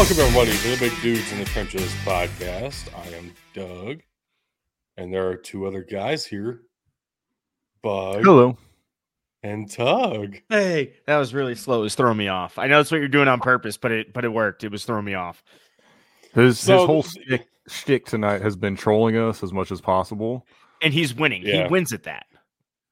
Welcome, everybody, to the Big Dudes in the Trenches podcast. I am Doug, and there are two other guys here Bug Hello. and Tug. Hey, that was really slow. It was throwing me off. I know that's what you're doing on purpose, but it but it worked. It was throwing me off. His So his whole th- stick, tonight has been trolling us as much as possible. And he's winning. Yeah. He wins at that.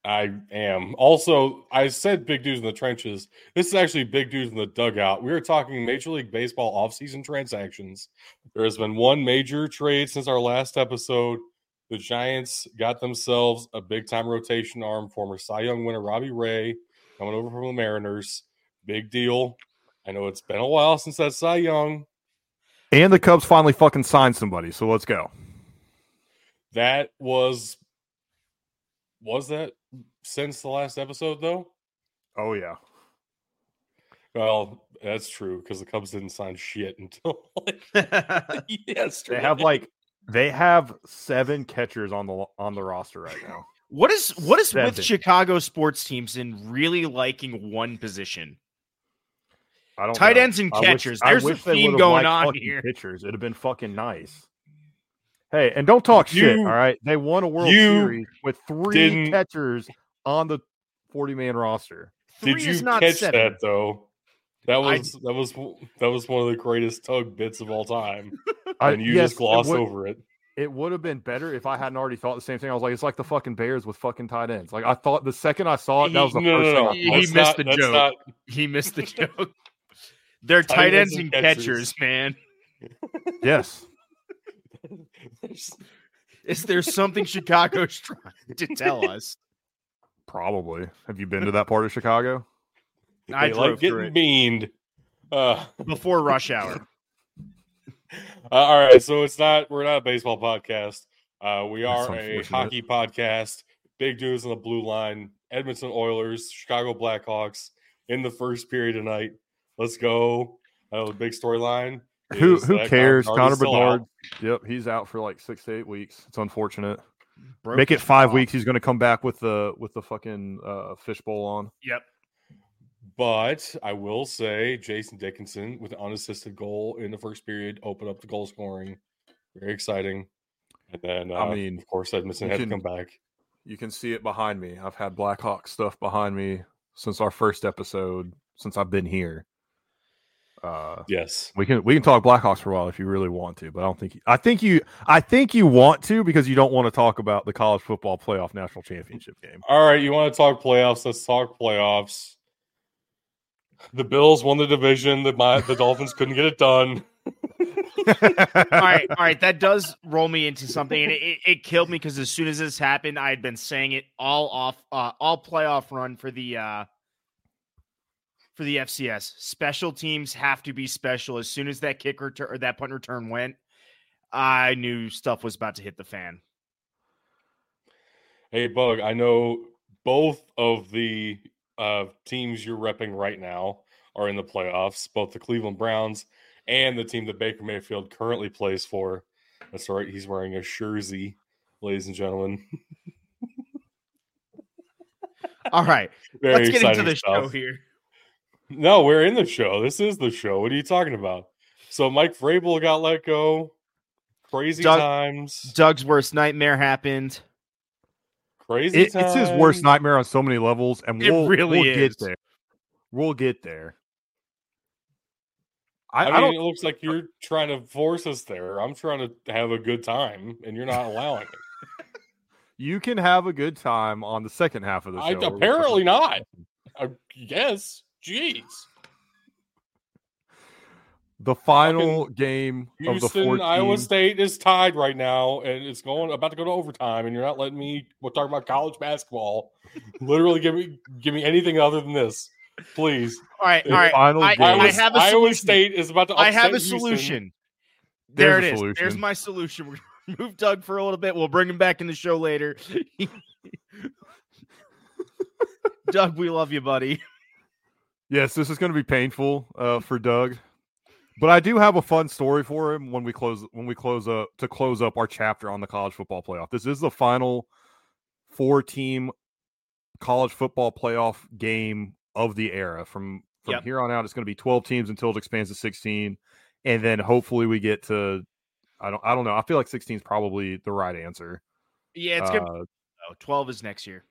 I am. Also, I said Big Dudes in the Trenches. This is actually Big Dudes in the Dugout. We are talking Major League Baseball offseason transactions. There has been one major trade since our last episode. The Giants got themselves a big time rotation arm, former Cy Young winner Robbie Ray, coming over from the Mariners. Big deal. I know it's been a while since that Cy Young. And the Cubs finally fucking signed somebody, so let's go. That was was that since the last episode though? Oh yeah. Well, that's true because the Cubs didn't sign shit until like yesterday. They have like they have seven catchers on the on the roster right now. what is what is with Chicago sports teams in really liking one position? I don't Tight know. ends and I wish- catchers. I There's a wish they theme would've going liked on fucking here. Pitchers, it'd have been fucking nice. Hey, and don't talk shit. All right, they won a World you Series with three catchers on the forty-man roster. Did you is not catch seven. that though? That I- was that was that was one of the greatest tug bits of all time, I- and you yes, just glossed it would, over it. It would have been better if I hadn't already thought the same thing. I was like, it's like the fucking Bears with fucking tight ends. Like I thought the second I saw it, that was the no, first no, no. thing I He thought. That's missed not- the joke. He missed the joke. They're Tight tight ends ends and and catchers. catchers, man. Yes. Is there something Chicago's trying to tell us? Probably. Have you been to that part of Chicago? I they drove like getting it beaned. Uh, before rush hour. Uh, all right, so it's not we're not a baseball podcast. Uh, we That's are a hockey podcast. Big dudes on the blue line. Edmonton Oilers, Chicago Blackhawks in the first period tonight. Let's go. Uh, the big storyline. Who is who cares? Connor Connor Bedard's. Bedard. Yep, he's out for like six to eight weeks. It's unfortunate. Broke Make it five jaw. weeks. He's going to come back with the with the fucking uh, fishbowl on. Yep. But I will say, Jason Dickinson with an unassisted goal in the first period opened up the goal scoring. Very exciting. And then, uh, I mean, of course, Edmonton you had can- to come back. You can see it behind me. I've had Blackhawk stuff behind me since our first episode. Since I've been here. Uh, Yes. we can we can talk Blackhawks for a while if you really want to, but I don't think I think you I think you want to because you don't want to talk about the college football playoff national championship game. All right, you want to talk playoffs? Let's talk playoffs. The Bills won the division. The my, the Dolphins couldn't get it done. all right, all right. That does roll me into something, and it, it, it killed me because as soon as this happened, I had been saying it all off, uh, all playoff run for the uh, for the FCS. Special teams have to be special. As soon as that kick return or that punt return went, I knew stuff was about to hit the fan. Hey, Bug, I know both of the uh, teams you're repping right now are in the playoffs, both the Cleveland Browns and the team that Baker Mayfield currently plays for. That's right, he's wearing a jersey, ladies and gentlemen. All right, let's get into the show here. No, we're in the show. This is the show. What are you talking about? So Mike Vrabel got let go. Crazy Doug- times. Doug's worst nightmare happened. Crazy It, it's his worst nightmare on so many levels, and It we'll, really we'll is. get there. We'll get there. I, I I mean, don't. it looks like you're trying to force us there. I'm trying to have a good time, and you're not allowing it. You can have a good time on the second half of the show. where we apparently not. I guess. Jeez. The final game of the Houston, 14. Iowa State is tied right now, and it's going about to go to overtime. And you're not letting me. We're talking about college basketball. Literally, give me give me anything other than this, please. All right, The all right. final I, game. I Iowa, have a Iowa solution. State is about to. I have a upset Houston. solution. There There's it a is. There's my solution. We're gonna move Doug for a little bit. We'll bring him back in the show later. Doug, we love you, buddy. Yes, this is going to be painful uh, for Doug, but I do have a fun story for him when we close when we close up to close up our chapter on the college football playoff. This is the final four team college football playoff game of the era. From from Yep. here on out, it's going to be twelve teams until it expands to sixteen, and then hopefully we get to. I don't. I don't know. I feel like 16 is probably the right answer. Yeah, it's good. Uh, Oh, 12 is next year.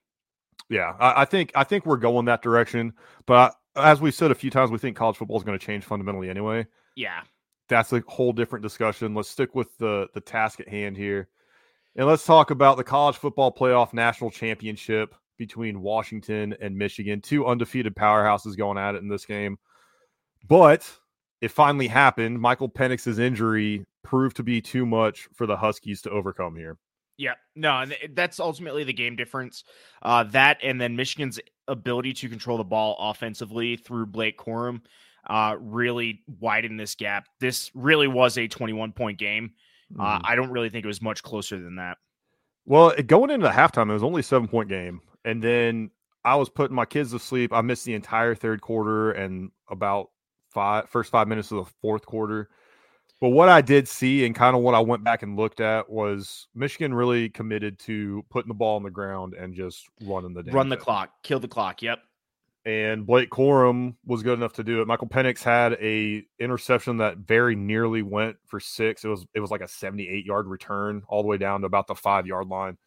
yeah, I, I think I think we're going that direction. But as we said a few times, we think college football is going to change fundamentally anyway. Yeah. That's a whole different discussion. Let's stick with the the task at hand here, and let's talk about the college football playoff national championship between Washington and Michigan. Two undefeated powerhouses going at it in this game, but it finally happened. Michael Penix's injury proved to be too much for the Huskies to overcome here. Yeah, no, and that's ultimately the game difference. Uh, that and then Michigan's ability to control the ball offensively through Blake Corum uh, really widened this gap. This really was a 21 point game. Uh, Mhm. I don't really think it was much closer than that. Well, it- going into the halftime, it was only a seven point game. And then I was putting my kids to sleep. I missed the entire third quarter and about five first five minutes of the fourth quarter. But what I did see and kind of what I went back and looked at was Michigan really committed to putting the ball on the ground and just running the Run the thing. clock, kill the clock. Yep. And Blake Corum was good enough to do it. Michael Penix had a interception that very nearly went for six. It was it was like a 78 yard return all the way down to about the five yard line.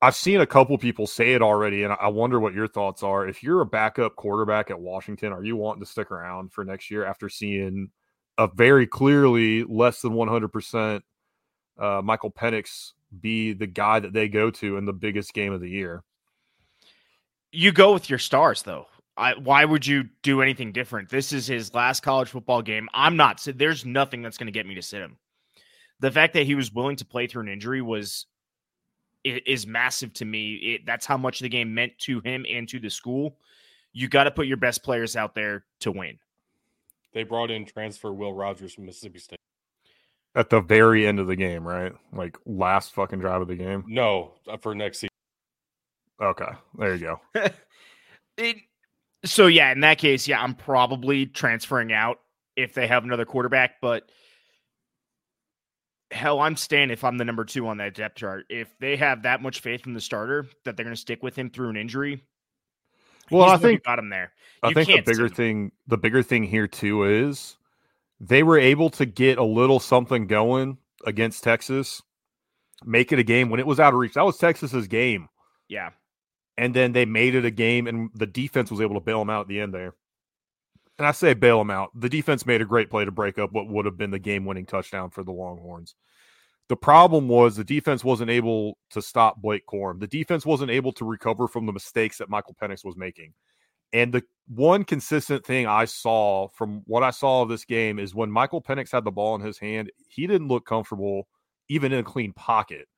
I've seen a couple people say it already, and I wonder what your thoughts are. If you're a backup quarterback at Washington, are you wanting to stick around for next year after seeing a very clearly less than 100% uh, Michael Penix be the guy that they go to in the biggest game of the year? You go with your stars, though. I, why would you do anything different? This is his last college football game. I'm not. There's nothing that's going to get me to sit him. The fact that he was willing to play through an injury was is massive to me. It, that's how much the game meant to him and to the school. You got to put your best players out there to win. They brought in transfer Will Rogers from Mississippi State. At the very end of the game, right? Like last fucking drive of the game. No, uh, for next season. Okay, there you go. It, so yeah, in that case, yeah, I'm probably transferring out if they have another quarterback. But hell, I'm staying if I'm the number two on that depth chart. If they have that much faith in the starter that they're going to stick with him through an injury, Well, he's I the one who think got him there. I think the bigger thing, the bigger thing here too is they were able to get a little something going against Texas, make it a game when it was out of reach. That was Texas's game, Yeah, and then they made it a game, and the defense was able to bail them out at the end there. And I say bail them out. The defense made a great play to break up what would have been the game-winning touchdown for the Longhorns. The problem was the defense wasn't able to stop Blake Corum. The defense wasn't able to recover from the mistakes that Michael Penix was making. And the one consistent thing I saw from what I saw of this game is when Michael Penix had the ball in his hand, he didn't look comfortable even in a clean pocket.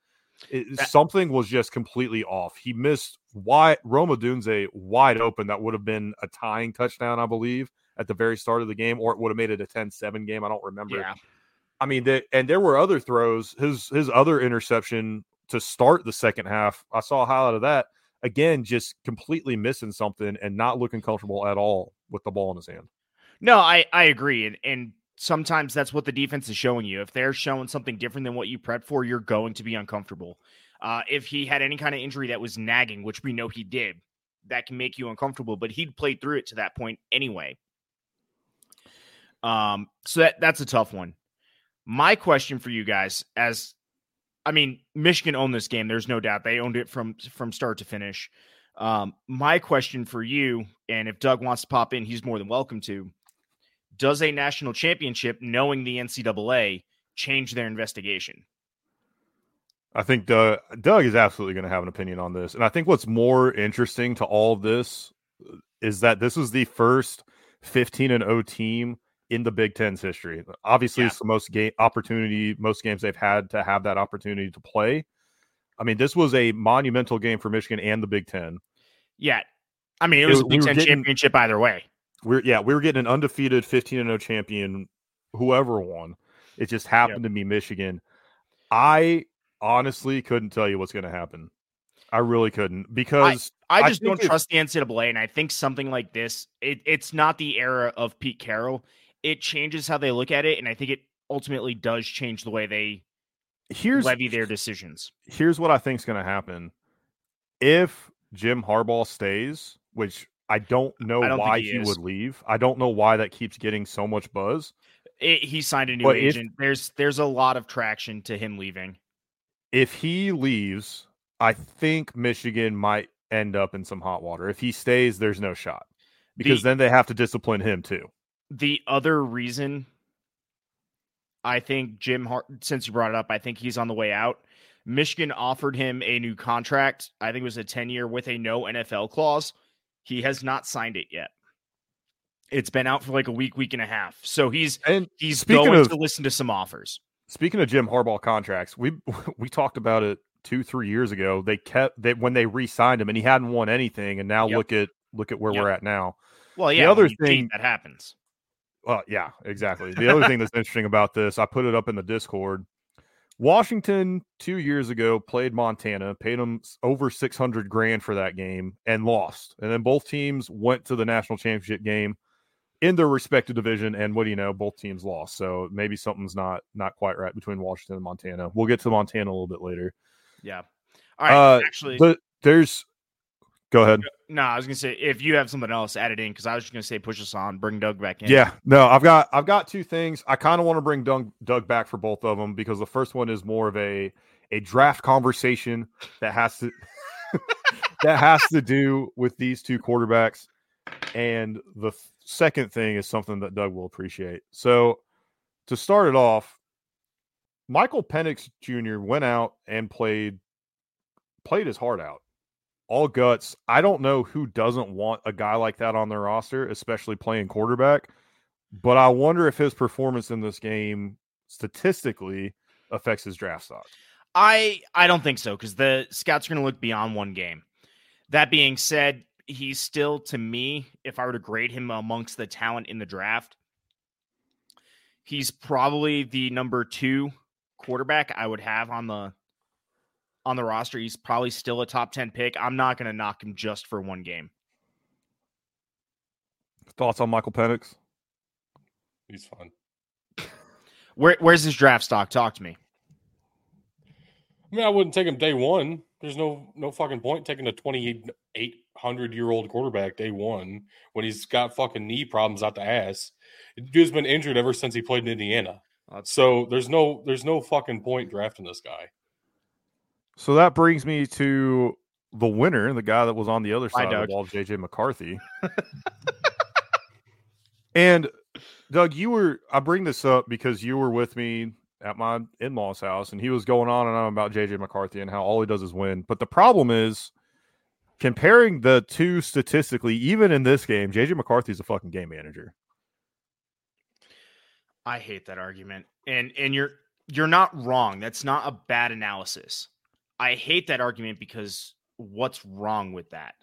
It, That- something was just completely off. He missed wide Rome Odunze wide open. That would have been a tying touchdown, I believe, at the very start of the game, or it would have made it a 10-7 game. I don't remember. yeah. I mean, and there were other throws. His his other interception to start the second half, I saw a highlight of that. Again, just completely missing something and not looking comfortable at all with the ball in his hand. No, I I agree, and and sometimes that's what the defense is showing you. If they're showing something different than what you prepped for, you're going to be uncomfortable. Uh, if he had any kind of injury that was nagging, which we know he did, that can make you uncomfortable. But he'd played through it to that point anyway. Um, so that that's a tough one. My question for you guys, as I mean, Michigan owned this game. There's no doubt they owned it from from start to finish. Um, my question for you, and if Doug wants to pop in, he's more than welcome to. Does a national championship, knowing the NCAA, change their investigation? I think Doug, Doug is absolutely going to have an opinion on this. And I think what's more interesting to all of this is that this was the first 15 and 0 team in the Big Ten's history. Obviously, Yeah. it's the most game opportunity, most games they've had to have that opportunity to play. I mean, this was a monumental game for Michigan and the Big Ten. Yeah, I mean, it It was Big we Ten getting- championship either way. We're yeah, we were getting an undefeated 15 and 0 champion, whoever won. It just happened to be Michigan. I honestly couldn't tell you what's going to happen. I really couldn't because I I just think don't trust the NCAA, and I think something like this, it, it's not the era of Pete Carroll. It changes how they look at it, and I think it ultimately does change the way they here's levy their decisions. here's what I think is going to happen. If Jim Harbaugh stays, which I don't know I don't why he he, would leave. I don't know why that keeps getting so much buzz. It, he signed a new But if- agent. there's there's a lot of traction to him leaving. If he leaves, I think Michigan might end up in some hot water. If he stays, there's no shot because The- then they have to discipline him too. The other reason I think Jim Hart, since you brought it up, I think he's on the way out. Michigan offered him a new contract. I think it was a 10 year with a no NFL clause. He has not signed it yet. It's been out for like a week, week and a half. So he's And he's going of- to listen to some offers. Speaking of Jim Harbaugh contracts, we we talked about it two three years ago. They kept they when they re-signed him, and he hadn't won anything, and now Yep. look at look at where Yep. we're at now. Well, yeah, The other when you cheat, thing- that happens. Uh, yeah, exactly. The other thing that's interesting about this, I put it up in the Discord. Washington two years ago played Montana, paid them over six hundred grand for that game, and lost. And then both teams went to the national championship game in their respective division, and what do you know? Both teams lost. So maybe something's not not quite right between Washington and Montana. We'll get to Montana a little bit later. Yeah. All right. Uh, actually, The, there's, go ahead. no, I was gonna say if you have something else, add it in because I was just gonna say push us on, bring Doug back in. Yeah, no, I've got I've got two things. I kind of want to bring Doug Doug back for both of them because the first one is more of a a draft conversation that has to that has to do with these two quarterbacks, and the th- second thing is something that Doug will appreciate. So, to start it off, Michael Penix Jr. went out and played played his heart out all guts. I don't know who doesn't want a guy like that on their roster, especially playing quarterback. But I wonder if his performance in this game statistically affects his draft stock. I I don't think so because the scouts are going to look beyond one game. That being said, he's still to me, if I were to grade him amongst the talent in the draft, he's probably the number two quarterback I would have on the on the roster. He's probably still a top ten pick. I'm not going to knock him just for one game. Thoughts on Michael Penix? He's fine. Where where's his draft stock? Talk to me. I mean, I wouldn't take him day one. There's no no fucking point taking a 2,800 year old quarterback day one when he's got fucking knee problems out the ass. Dude's been injured ever since he played in Indiana. That's- So there's no there's no fucking point drafting this guy. So that brings me to the winner, the guy that was on the other side of the wall, JJ McCarthy. and Doug, you were I bring this up because you were with me at my in-laws house and he was going on and on about JJ McCarthy and how all he does is win. But the problem is comparing the two statistically, even in this game, JJ McCarthy's a fucking game manager. I hate that argument. And and you're you're not wrong. That's not a bad analysis. I hate that argument because what's wrong with that?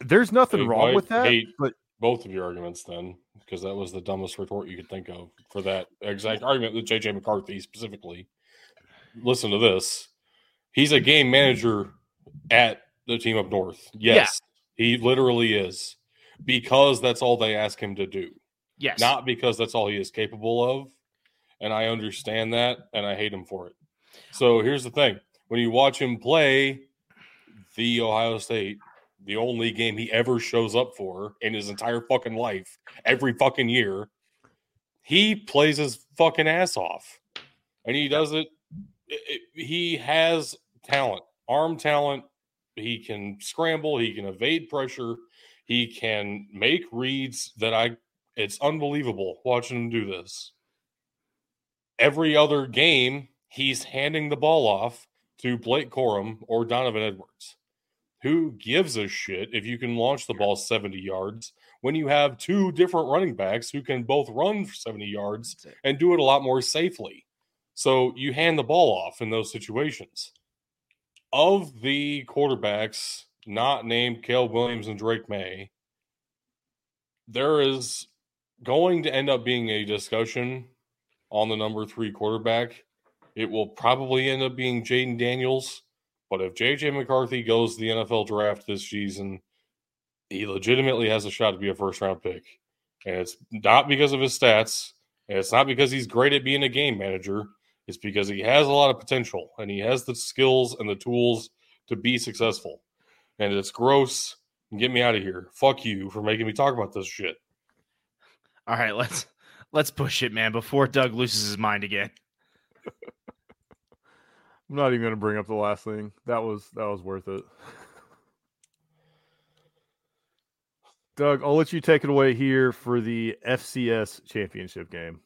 There's nothing Hey, wrong I with that. hate- But Both of your arguments then, because that was the dumbest retort you could think of for that exact argument with JJ McCarthy specifically. Listen to this. He's a game manager at the team up north. Yes, he literally is. Because that's all they ask him to do. Yes. not because that's all he is capable of. And I understand that, and I hate him for it. So here's the thing: when you watch him play the Ohio State, the only game he ever shows up for in his entire fucking life, every fucking year, he plays his fucking ass off, and he does it. it- he has talent, arm talent. He can scramble. He can evade pressure. He can make reads that I it's unbelievable watching him do this. Every other game, he's handing the ball off to Blake Corum or Donovan Edwards. Who gives a shit if you can launch the ball 70 yards when you have two different running backs who can both run 70 yards and do it a lot more safely? So you hand the ball off in those situations. Of the quarterbacks not named Caleb Williams and Drake Maye, there is going to end up being a discussion on the number three quarterback. It will probably end up being Jayden Daniels. But if JJ McCarthy goes to the NFL draft this season, he legitimately has a shot to be a first round pick. And it's not because of his stats, and it's not because he's great at being a game manager. It's because he has a lot of potential and he has the skills and the tools to be successful. And it's gross get me out of here. Fuck you for making me talk about this shit. All right, let's let's push it, man, before Doug loses his mind again. I'm not even going to bring up the last thing. That was that was worth it. Doug, I'll let you take it away here for the FCS championship game.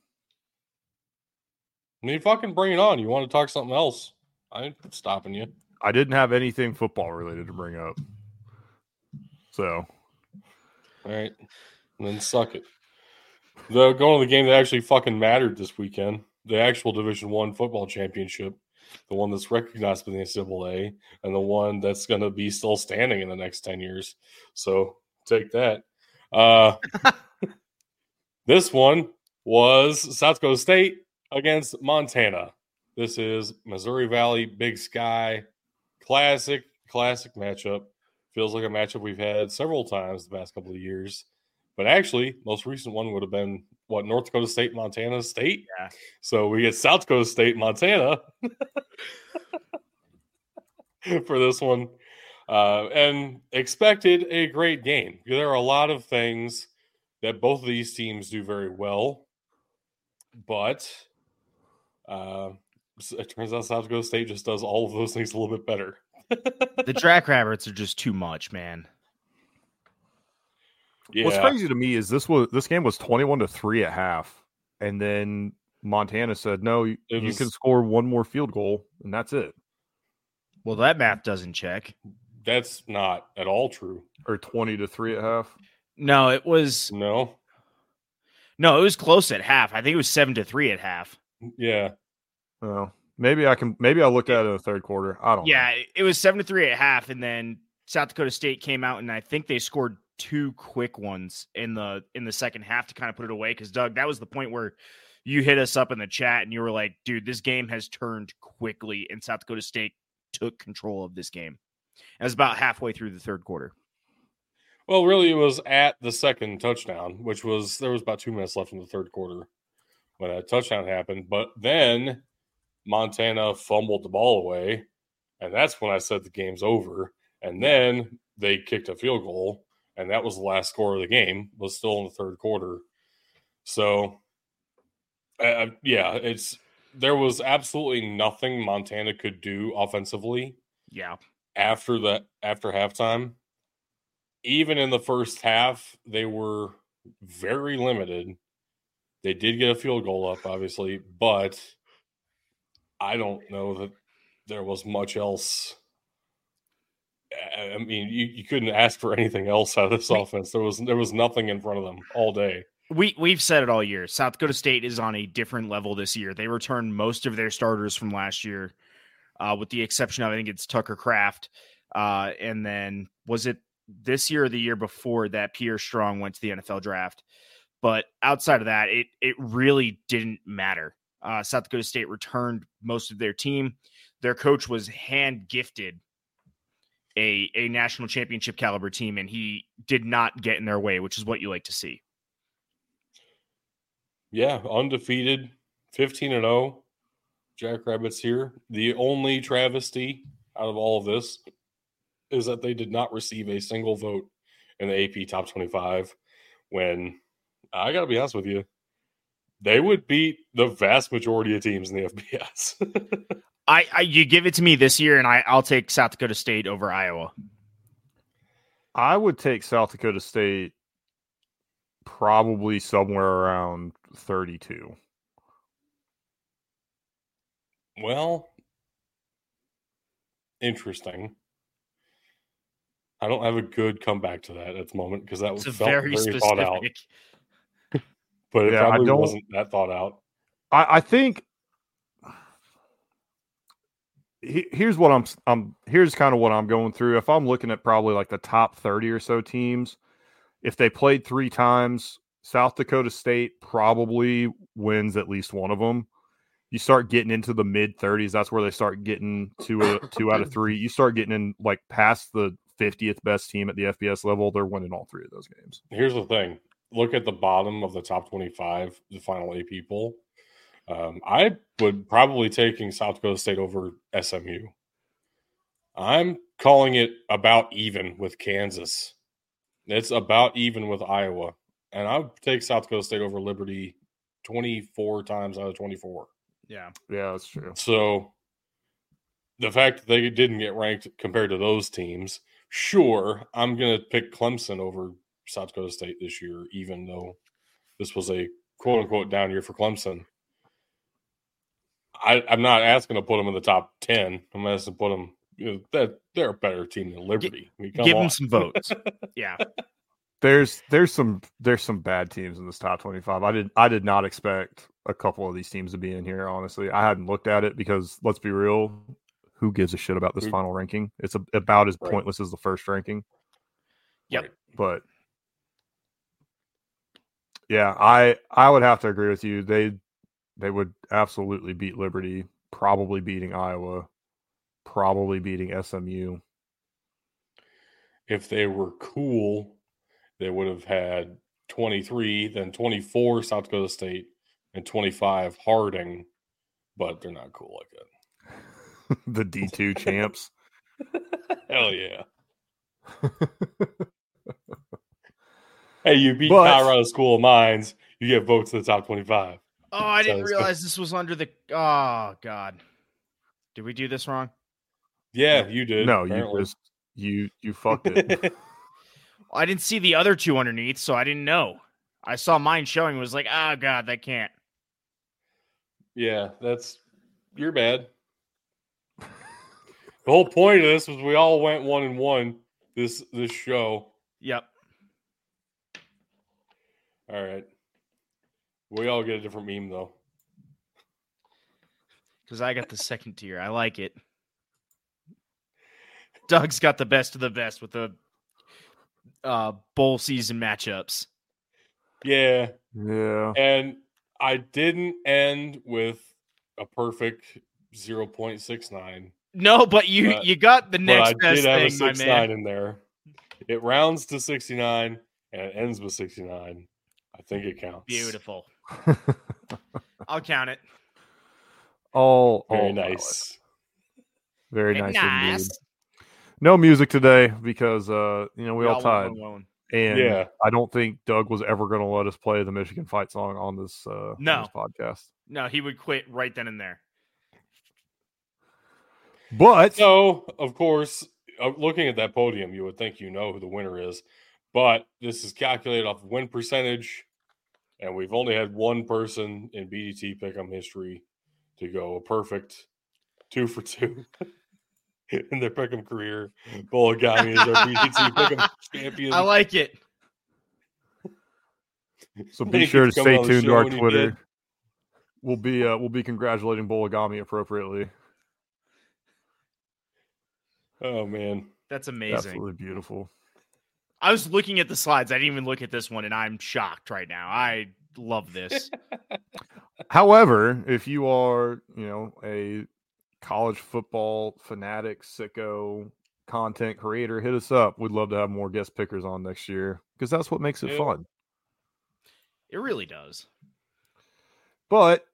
I mean, fucking bring it on. You want to talk something else? I ain't stopping you. I didn't have anything football related to bring up. So, all right, and then suck it. The going to the game that actually fucking mattered this weekend, the actual Division One football championship, the one that's recognized by the NCAA, and the one that's going to be still standing in the next ten years. So take that. Uh, this one was South Dakota State against Montana. This is Missouri Valley, Big Sky, classic, classic matchup. Feels like a matchup we've had several times the past couple of years. But actually, most recent one would have been what North Dakota State, Montana State. Yeah. So we get South Dakota State, Montana for this one, uh, and expected a great game. There are a lot of things that both of these teams do very well, but uh, it turns out South Dakota State just does all of those things a little bit better. the Jackrabbits are just too much, man. Yeah. What's crazy to me is this was this game was twenty one to three at half, and then Montana said, "No, you, was, you can score one more field goal, and that's it." Well, that math doesn't check. That's not at all true. Or twenty to three at half. No, it was no, no, it was close at half. I think it was seven to three at half. Mm, yeah. Oh, maybe I can. Maybe I'll look at it in the third quarter. I don't. Yeah, know. it was seven to three at half, and then South Dakota State came out, and I think they scored two quick ones in the in the second half to kind of put it away. Because Doug, that was the point where you hit us up in the chat, and you were like, "Dude, this game has turned quickly," and South Dakota State took control of this game. It was about halfway through the third quarter. Well, really, it was at the second touchdown, which was there was about two minutes left in the third quarter when a touchdown happened. But then Montana fumbled the ball away, and that's when I said the game's over. And then they kicked a field goal, and that was the last score of the game. Was still in the third quarter. So, uh, yeah, it's there was absolutely nothing Montana could do offensively. Yeah. After that, after halftime, even in the first half, they were very limited. They did get a field goal up, obviously, but I don't know that there was much else. I mean, you, you couldn't ask for anything else out of this offense. There was there was nothing in front of them all day. We we've said it all year. South Dakota State is on a different level this year. They returned most of their starters from last year, uh, with the exception of I think it's Tucker Kraft, uh, and then was it this year or the year before that Pierre Strong went to the NFL draft. But outside of that, it it really didn't matter. Uh, South Dakota State returned most of their team. Their coach was hand gifted a a national championship caliber team, and he did not get in their way, which is what you like to see. Yeah, undefeated, fifteen and zero. Oh. Jackrabbits here. The only travesty out of all of this is that they did not receive a single vote in the AP Top 25 when I got to be honest with you, they would beat the vast majority of teams in the FBS. I, I, you give it to me this year, and I I'll take South Dakota State over Iowa. I would take South Dakota State probably somewhere around thirty-two. Well, interesting. I don't have a good comeback to that at the moment because that was felt very, very thought out. but it yeah, probably wasn't that thought out. I, I think here's what I'm I'm here's kind of what I'm going through. If I'm looking at probably like the top 30 or so teams, if they played three times, South Dakota State probably wins at least one of them. You start getting into the mid 30s, that's where they start getting two two out of three. You start getting in like past the 50th best team at the FBS level, they're winning all three of those games. Here's the thing look at the bottom of the top 25, the final eight people. Um, I would probably taking South Dakota State over SMU. I'm calling it about even with Kansas It's about even with Iowa, and I would take South Dakota State over Liberty twenty four times out of twenty four. Yeah. Yeah, that's true. So the fact that they didn't get ranked compared to those teams, sure, I'm going to pick Clemson over South Dakota State this year, even though this was a quote unquote down year for Clemson. I, I'm not asking to put them in the top 10. I'm asking to put them, you know, that they're a better team than Liberty. I mean, Give on. them some votes. yeah. There's there's some there's some bad teams in this top 25. I did I did not expect a couple of these teams to be in here. Honestly, I hadn't looked at it because let's be real, who gives a shit about this final ranking? It's a, about as Right. pointless as the first ranking. Yep. Right. But yeah, I I would have to agree with you. They they would absolutely beat Liberty, probably beating Iowa, probably beating SMU. If they were cool, they would have had 23, then 24 South Dakota State, and 25 Harding, but they're not cool like that. the D2 champs. Hell yeah. hey, you beat But- Colorado School of Mines, you get votes in the top 25. Oh, I didn't Sounds good. realize this was under the. Oh God, did we do this wrong? Yeah, you did. no, you apparently. just you you fucked it. I didn't see the other two underneath, so I didn't know. I saw mine showing. Was like, oh God, that can't. yeah, that's you're bad. The whole point of this was we all went one and one this this show. Yep. All right. We all get a different meme though. Because I got the second tier. I like it. Doug's got the best of the best with the uh, bowl season matchups. Yeah. yeah. And I didn't end with a perfect 0.69. No, but you But- you got the But next I best did have a thing, my 69 man. in there. It rounds to 69 and it ends with 69. I think it counts. Beautiful. I'll count it. all Very all valid. nice. Very Very nice, indeed. No music today because uh you know we, all went tied. one, one. And Yeah. I don't think Doug was ever going to let us play the Michigan fight song on this uh on No. this podcast. No, he would quit right then and there. But So, of course, uh, looking at that podium, you would think you know who the winner is, but this is calculated off win percentage, and we've only had one person in BDT Pick'em history to go a perfect two for two in their Pick'em career. Bulligami is our BDT Pick'em champion. I like it. so be Thank sure to stay tuned to our Twitter. We'll be uh we'll be congratulating Bulligami appropriately. Oh man, That's amazing. Absolutely beautiful. I was looking at the slides. I didn't even look at this one, and I'm shocked right now. I love this. However, if you are, you know, a college football fanatic, sicko content creator, hit us up. We'd love to have more guest pickers on next year because that's what makes it Yeah. fun. it really does. But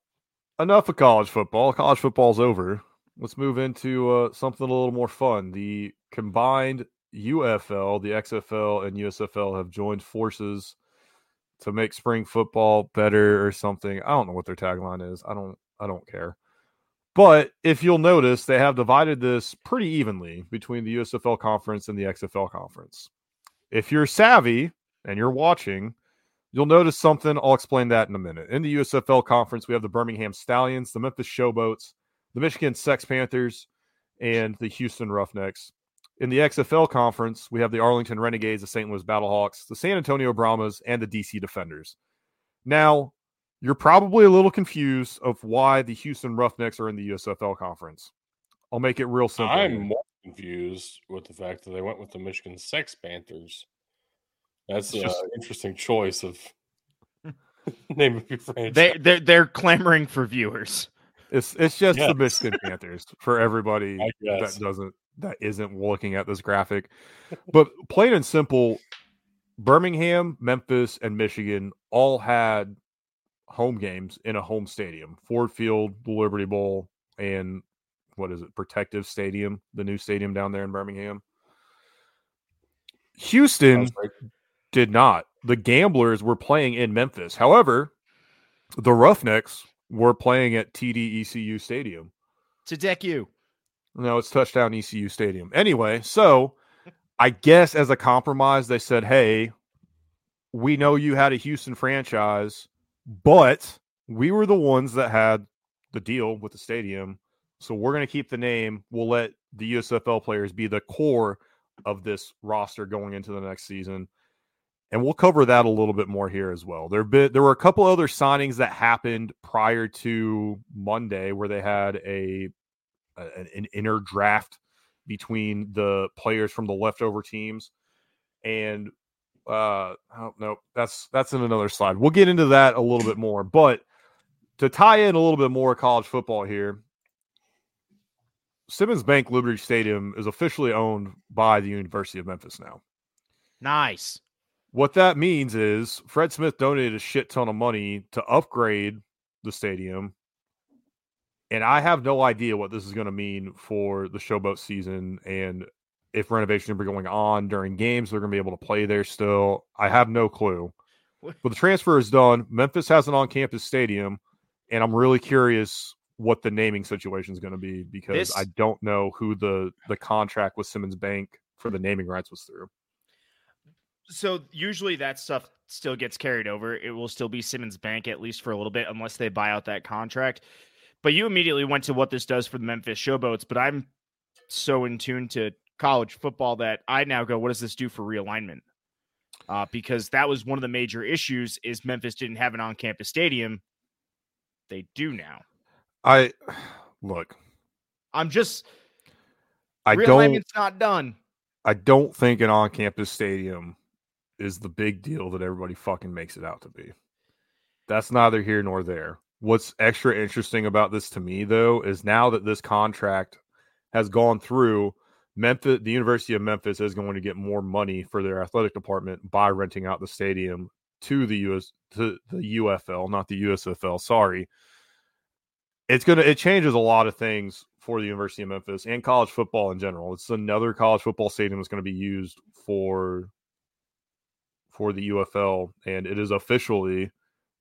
enough of college football. College football's over. Let's move into uh, something a little more fun. The combined UFL, the XFL, and USFL have joined forces to make spring football better or something. I don't know what their tagline is. I don't. I don't care. But if you'll notice, they have divided this pretty evenly between the USFL conference and the XFL conference. If you're savvy and you're watching, You'll notice something. I'll explain that in a minute. In the USFL conference, we have the Birmingham Stallions, the Memphis Showboats, the Michigan Sex Panthers, and the Houston Roughnecks. In the XFL conference, we have the Arlington Renegades, the St. Louis Battlehawks, the San Antonio Brahmas, and the DC Defenders. Now, you're probably a little confused of why the Houston Roughnecks are in the USFL conference. I'll make it real simple. I'm more confused with the fact that they went with the Michigan Sex Panthers. That's an It's just- uh, interesting choice of name of your franchise. They they're, they're clamoring for viewers. It's it's just the Michigan Panthers for everybody that doesn't that isn't looking at this graphic. But plain and simple, Birmingham, Memphis, and Michigan all had home games in a home stadium. Ford Field, the Liberty Bowl, and what is it, Protective Stadium, the new stadium down there in Birmingham. Houston Did not. The Gamblers were playing in Memphis. However, the Roughnecks were playing at TDECU Stadium. To deck you. No, it's touchdown ECU Stadium. Anyway, so I guess as a compromise, they said, hey, we know you had a Houston franchise, but we were the ones that had the deal with the stadium. So we're going to keep the name. We'll let the USFL players be the core of this roster going into the next season. And we'll cover that a little bit more here as well. There been, there were a couple other signings that happened prior to Monday where they had a, a an inner draft between the players from the leftover teams. And uh oh, no, that's that's in another slide. We'll get into that a little bit more. But to tie in a little bit more college football here, Simmons Bank Liberty Stadium is officially owned by the University of Memphis now. Nice. What that means is Fred Smith donated a shit ton of money to upgrade the stadium. And I have no idea what this is going to mean for the showboat season and if renovations are going on during games, they're going to be able to play there still. I have no clue. But the transfer is done. Memphis has an on campus stadium, and I'm really curious what the naming situation is going to be because this, I don't know who the the contract with Simmons Bank for the naming rights was through. So usually that stuff still gets carried over. It will still be Simmons Bank at least for a little bit unless they buy out that contract. But you immediately went to what this does for the Memphis Showboats, but I'm so in tune to college football that I now go, what does this do for realignment? Uh, because that was one of the major issues is Memphis didn't have an on-campus stadium. They do now. I look. I'm just. I don't. It's not done. I don't think an on-campus stadium is the big deal that everybody fucking makes it out to be. That's neither here nor there. What's extra interesting about this to me, though, is now that this contract has gone through, Memphis, the University of Memphis is going to get more money for their athletic department by renting out the stadium to the US to the UFL, not the USFL. Sorry. It's gonna it changes a lot of things for the University of Memphis and college football in general. It's another college football stadium that's going to be used for for the UFL, and it is officially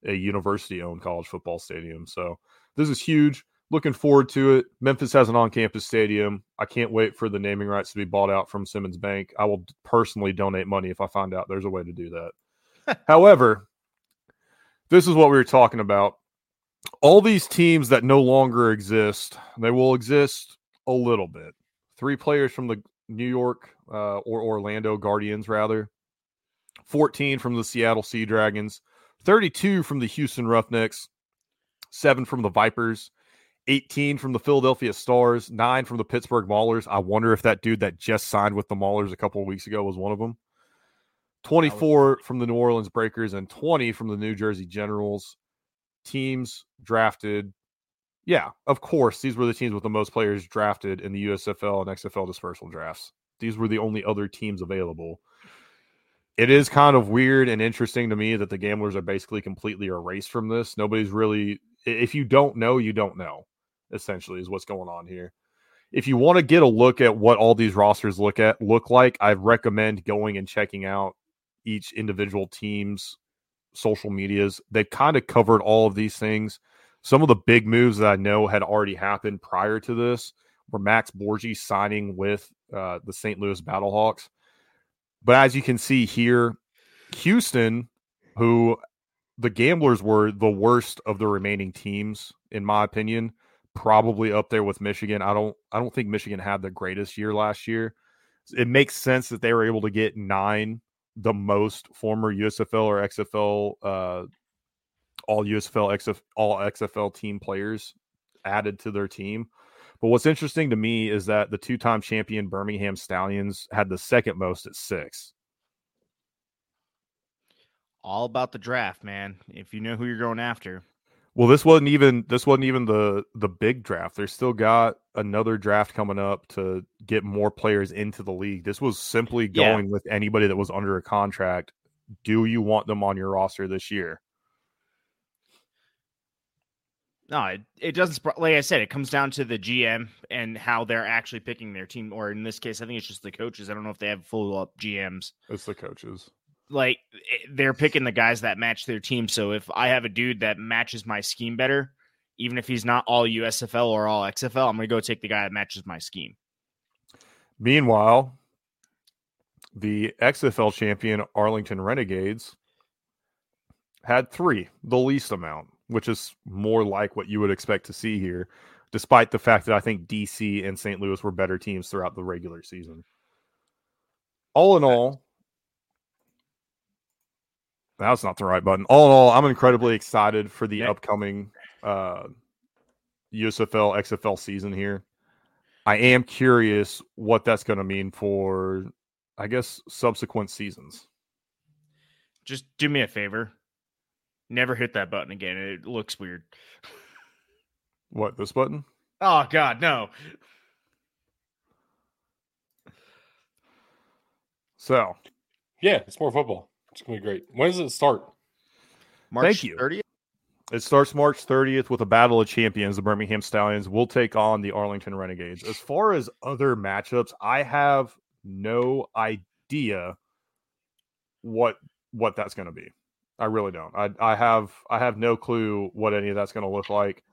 a university owned college football stadium. So this is huge looking forward to it. Memphis has an on campus stadium. I can't wait for the naming rights to be bought out from Simmons Bank. I will personally donate money if I find out there's a way to do that. However, this is what we were talking about. All these teams that no longer exist, they will exist a little bit. Three players from the New York uh, or Orlando Guardians, rather. 14 from the Seattle Sea Dragons, 32 from the Houston Roughnecks, seven from the Vipers, 18 from the Philadelphia Stars, nine from the Pittsburgh Maulers. I wonder if that dude that just signed with the Maulers a couple of weeks ago was one of them. 24 from the New Orleans Breakers and 20 from the New Jersey Generals. Teams drafted. Yeah, of course, these were the teams with the most players drafted in the USFL and XFL dispersal drafts. These were the only other teams available. It is kind of weird and interesting to me that the gamblers are basically completely erased from this. Nobody's really, if you don't know, you don't know essentially is what's going on here. If you want to get a look at what all these rosters look at look like, I recommend going and checking out each individual team's social medias. They've kind of covered all of these things. Some of the big moves that I know had already happened prior to this were Max Borghi signing with uh, the St. Louis Battlehawks. But as you can see here, Houston, who the Gamblers were the worst of the remaining teams, in my opinion, probably up there with Michigan. I don't I don't think Michigan had the greatest year last year. It makes sense that they were able to get nine, the most former USFL or XFL uh all USFL XF, all XFL team players added to their team. But what's interesting to me is that the two-time champion Birmingham Stallions had the second most at 6 all about the draft, man. If you know who you're going after. Well, this wasn't even this wasn't even the the big draft. They still got another draft coming up to get more players into the league. This was simply going yeah. with anybody that was under a contract. Do you want them on your roster this year? No, it, it doesn't. Like I said, it comes down to the GM and how they're actually picking their team. Or in this case, I think it's just the coaches. I don't know if they have full up GMs. It's the coaches. like eh, they're picking the guys that match their team. So if I have a dude that matches my scheme better, even if he's not all USFL or all XFL, I'm going to go take the guy that matches my scheme. Meanwhile, the XFL champion Arlington Renegades had three, the least amount, which is more like what you would expect to see here, despite the fact that I think DC and St. Louis were better teams throughout the regular season. All in all, that's not the right button. All in all, I'm incredibly excited for the upcoming uh, USFL XFL season here. I am curious what that's going to mean for, I guess, subsequent seasons. Just do me a favor. Never hit that button again. It looks weird. What this button? Oh God, no. So Yeah, it's more football. It's gonna be great. When does it start? March you. 30th. it starts March 30th with a battle of champions. The Birmingham Stallions will take on the Arlington Renegades. As far as other matchups, I have no idea what what that's going to be. I really don't. I I have I have no clue what any of that's going to look like.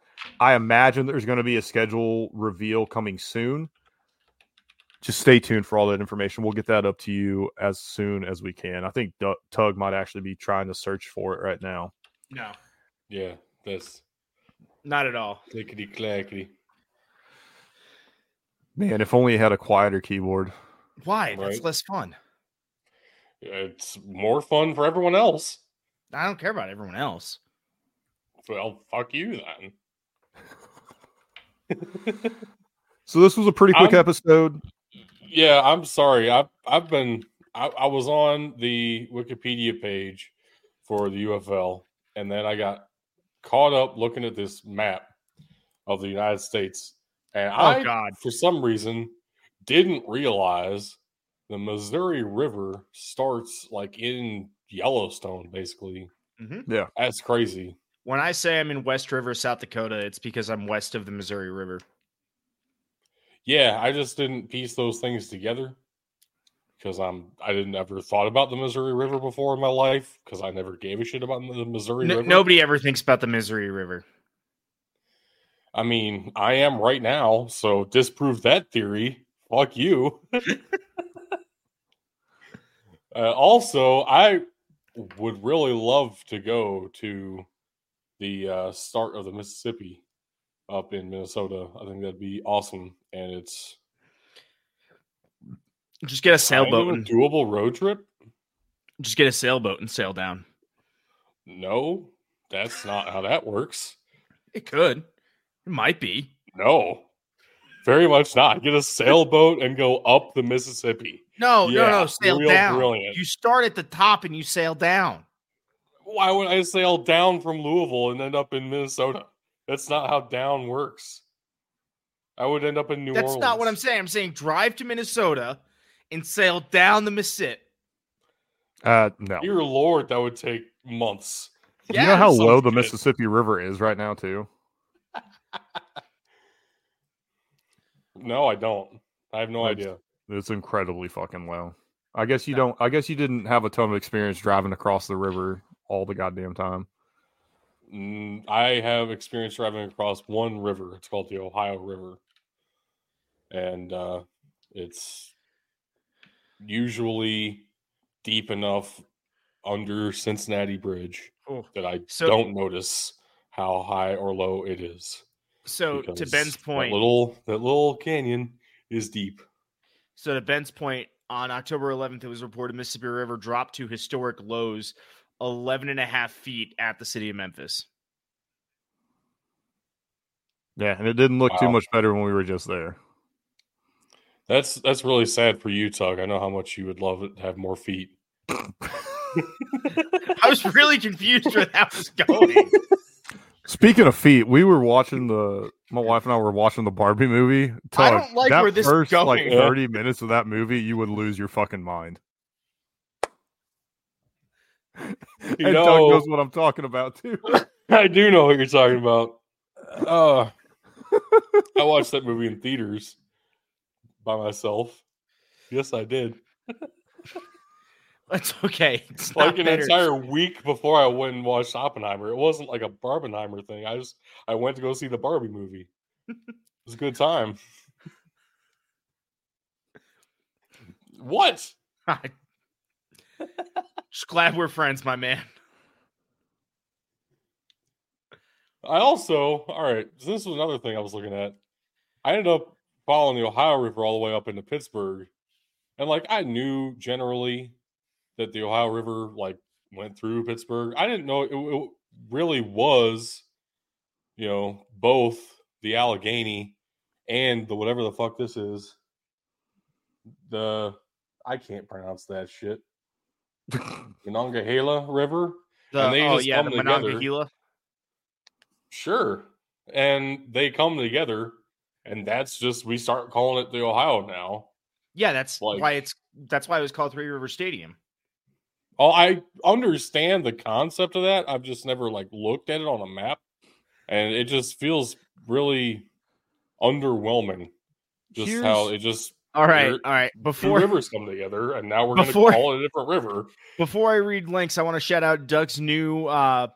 I imagine there's going to be a schedule reveal coming soon. Just stay tuned for all that information. We'll get that up to you as soon as we can. I think Doug, Tug might actually be trying to search for it right now. No, Yeah, this not at all. clickety clackety. Man, if only it had a quieter keyboard. Why? That's less fun. It's more fun for everyone else. I don't care about everyone else. Well, fuck you then. So this was a pretty quick I'm- episode. Yeah, I'm sorry. I've I've been I, I was on the Wikipedia page for the UFL, and then I got caught up looking at this map of the United States, and Oh I, God. for some reason, didn't realize the Missouri River starts like in Yellowstone, basically. Mm-hmm. That's crazy. When I say I'm in West River, South Dakota, it's because I'm west of the Missouri River. Yeah, I just didn't piece those things together because I'm I didn't ever thought about the Missouri River before in my life because I never gave a shit about the Missouri N- River. nobody ever thinks about the Missouri River. I mean, I am right now, so disprove that theory. Fuck you. uh, also, I would really love to go to the uh, start of the Mississippi up in Minnesota. I think that'd be awesome, and it's Just get a sailboat and doable road trip. just get a sailboat and sail down. No, that's not how that works. It could. It might be. No, very much not. Get a sailboat and go up the Mississippi. No, no, Yeah, no. Sail down. brilliant. You start at the top and you sail down. Why would I sail down from Louisville and end up in Minnesota? That's not how down works. I would end up in New That's Orleans. That's not what I'm saying. I'm saying drive to Minnesota and sail down the Mississippi. Uh, no. Dear Lord, that would take months. you know how some low the shit. Mississippi River is right now, too. No, I don't. I have no That's- idea. It's incredibly fucking low. I guess you don't. I guess you didn't have a ton of experience driving across the river all the goddamn time. Mm, I have experience driving across one river. It's called the Ohio River, and uh, it's usually deep enough under Cincinnati Bridge Oh. that I So- don't notice how high or low it is. So to because Ben's that point, little that little canyon is deep. So to Ben's point, on October 11th, it was reported Mississippi River dropped to historic lows, 11 and a half feet at the city of Memphis. Yeah, and it didn't look too much better when we were just there. That's that's really sad for you, Tug. I know how much you would love it to have more feet. I was really confused where that was going. Speaking of feet, we were watching the. My wife and I were watching the Barbie movie. I don't like that where this is first like going. thirty minutes of that movie, you would lose your fucking mind. You and Doug know, knows what I'm talking about too. I do know what you're talking about. Uh, I watched that movie in theaters by myself. Yes, I did. It's okay. It's like an better. entire week before I went and watched Oppenheimer. It wasn't like a Barbenheimer thing. I just I went to go see the Barbie movie. it was a good time. what? Just glad we're friends, my man. I also all right. So this was another thing I was looking at. I ended up following the Ohio River all the way up into Pittsburgh, and like I knew generally that the Ohio River like went through Pittsburgh. I didn't know it, it really was, you know, both the Allegheny and the whatever the fuck this is. The I can't pronounce that shit. Monongahela River. The, And they oh just yeah, come the. Monongahela. Sure. And they come together, and that's just we start calling it the Ohio now. Yeah, that's Like- why it's that's why it was called Three River Stadium. Oh, I understand the concept of that. I've just never like looked at it on a map, and it just feels really underwhelming. Just how it just All right, all right. Before rivers come together, and now we're going to call it a different river. before I read links, I want to shout out Doug's new uh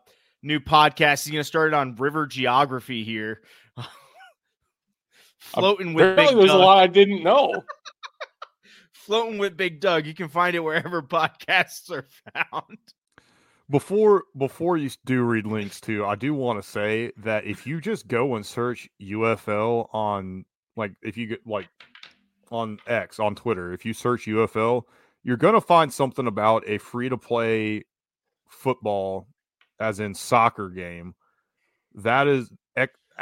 new podcast. He's gonna start it on river geography here. Floating with Apparently, there's a lot I didn't know. Floating with Big Doug. You can find it wherever podcasts are found. Before before you do read links too, I do want to say that if you just go and search UFL on like if you get like on X on Twitter, if you search UFL, you're gonna find something about a free to play football, as in soccer game. That is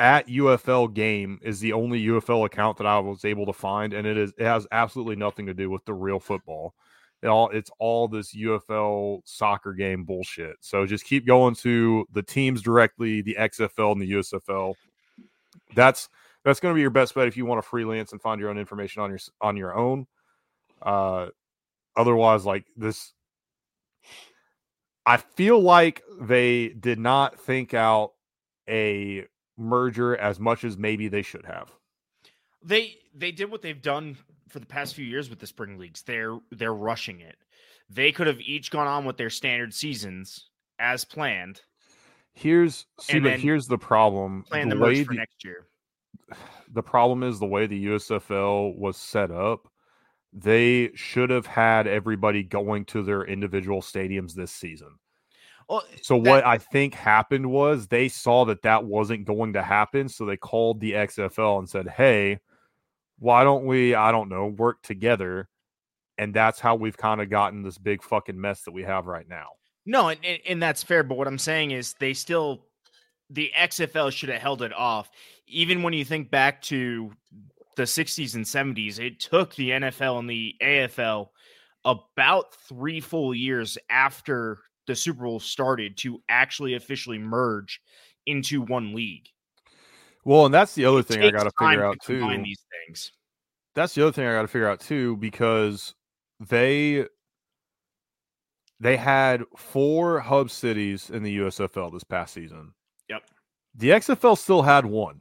at UFL game is the only UFL account that I was able to find, and it is it has absolutely nothing to do with the real football. It all it's all this UFL soccer game bullshit. So just keep going to the teams directly, the XFL and the USFL. That's that's going to be your best bet if you want to freelance and find your own information on your on your own. Uh, otherwise, like this, I feel like they did not think out a merger as much as maybe they should have. They they did what they've done for the past few years with the spring leagues. They're they're rushing it. They could have each gone on with their standard seasons as planned, Here's see, but here's the problem: plan the the merge for the, next year. the problem is the way the USFL was set up. They should have had everybody going to their individual stadiums this season. Well, So that- what I think happened was they saw that that wasn't going to happen, so they called the XFL and said, "Hey, why don't we? I don't know, work together." And that's how we've kind of gotten this big fucking mess that we have right now. No, and, and, and that's fair. But what I'm saying is they still, the XFL should have held it off. Even when you think back to the 60s and 70s, it took the NFL and the AFL about three full years after the Super Bowl started to actually officially merge into one league. Well, and that's the other It thing I got to figure out too. these things. that's the other thing I got to figure out too because they they had four hub cities in the USFL this past season. Yep. The XFL still had one.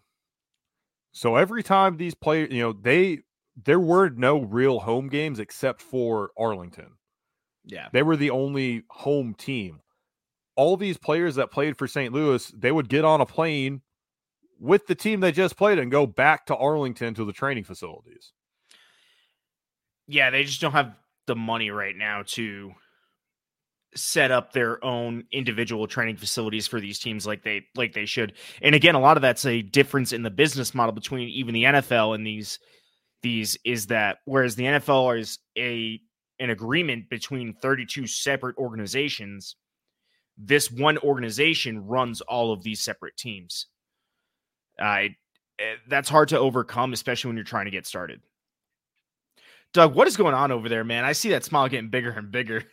So every time these players, you know, they there were no real home games except for Arlington. Yeah. They were the only home team. All these players that played for St. Louis, they would get on a plane with the team they just played and go back to Arlington to the training facilities. Yeah, they just don't have the money right now to set up their own individual training facilities for these teams like they like they should. And again, a lot of that's a difference in the business model between even the NFL and these these is that whereas the NFL is a an agreement between 32 separate organizations, this one organization runs all of these separate teams. Uh, that's hard to overcome, especially when you're trying to get started. Doug, what is going on over there, man? I see that smile getting bigger and bigger.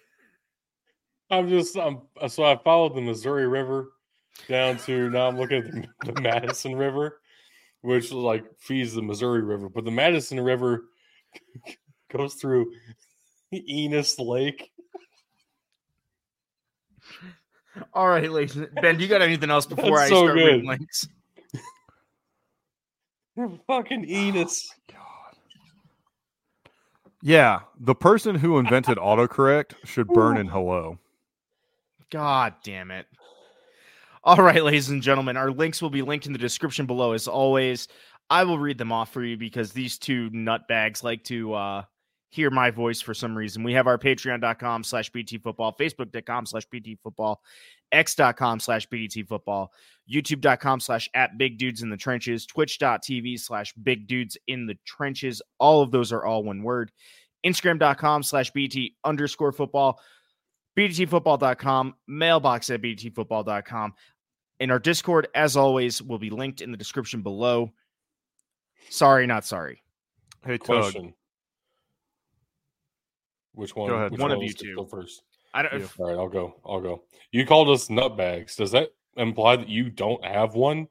I'm just um so I followed the Missouri River down to now I'm looking at the, the Madison River, which like feeds the Missouri River, but the Madison River goes through Ennis Lake. All right, ladies. Ben, do you got anything else before That's I so start reading links? Fucking Ennis. God. Yeah, the person who invented autocorrect should burn in hello. God damn it. All right, ladies and gentlemen, our links will be linked in the description below as always. I will read them off for you because these two nutbags like to uh, hear my voice for some reason. We have our patreon.com slash BDT football, facebook.com slash BDT football, x.com slash BDT football, youtube.com slash at big dudes in the trenches, twitch.tv slash big dudes in the trenches. All of those are all one word. Instagram.com slash BDT underscore football, BDTfootball.com, mailbox at BDTfootball.com. And our Discord, as always, will be linked in the description below. Sorry, not sorry. Hey, Tug. Question. Which one? ahead. which One of wants you two go first. I don't. Yeah. All right, I'll go. I'll go. You called us nutbags. Does that imply that you don't have one?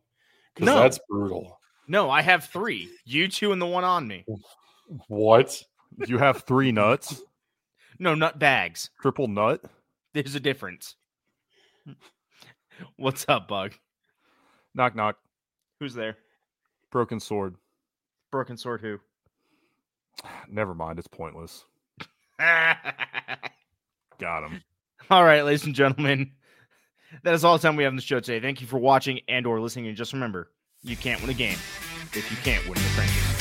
Because No. that's brutal. No, I have three. You two and the one on me. What? You have three nuts, No, nut bags. triple nut. There's a difference. What's up, Bug? Knock knock. Who's there? Broken sword. Broken sword. Who? Never mind. It's pointless. Got him. all right, ladies and gentlemen, that is all the time we have on the show today. Thank you for watching and/or listening. And just remember, you can't win a game if you can't win in the trenches.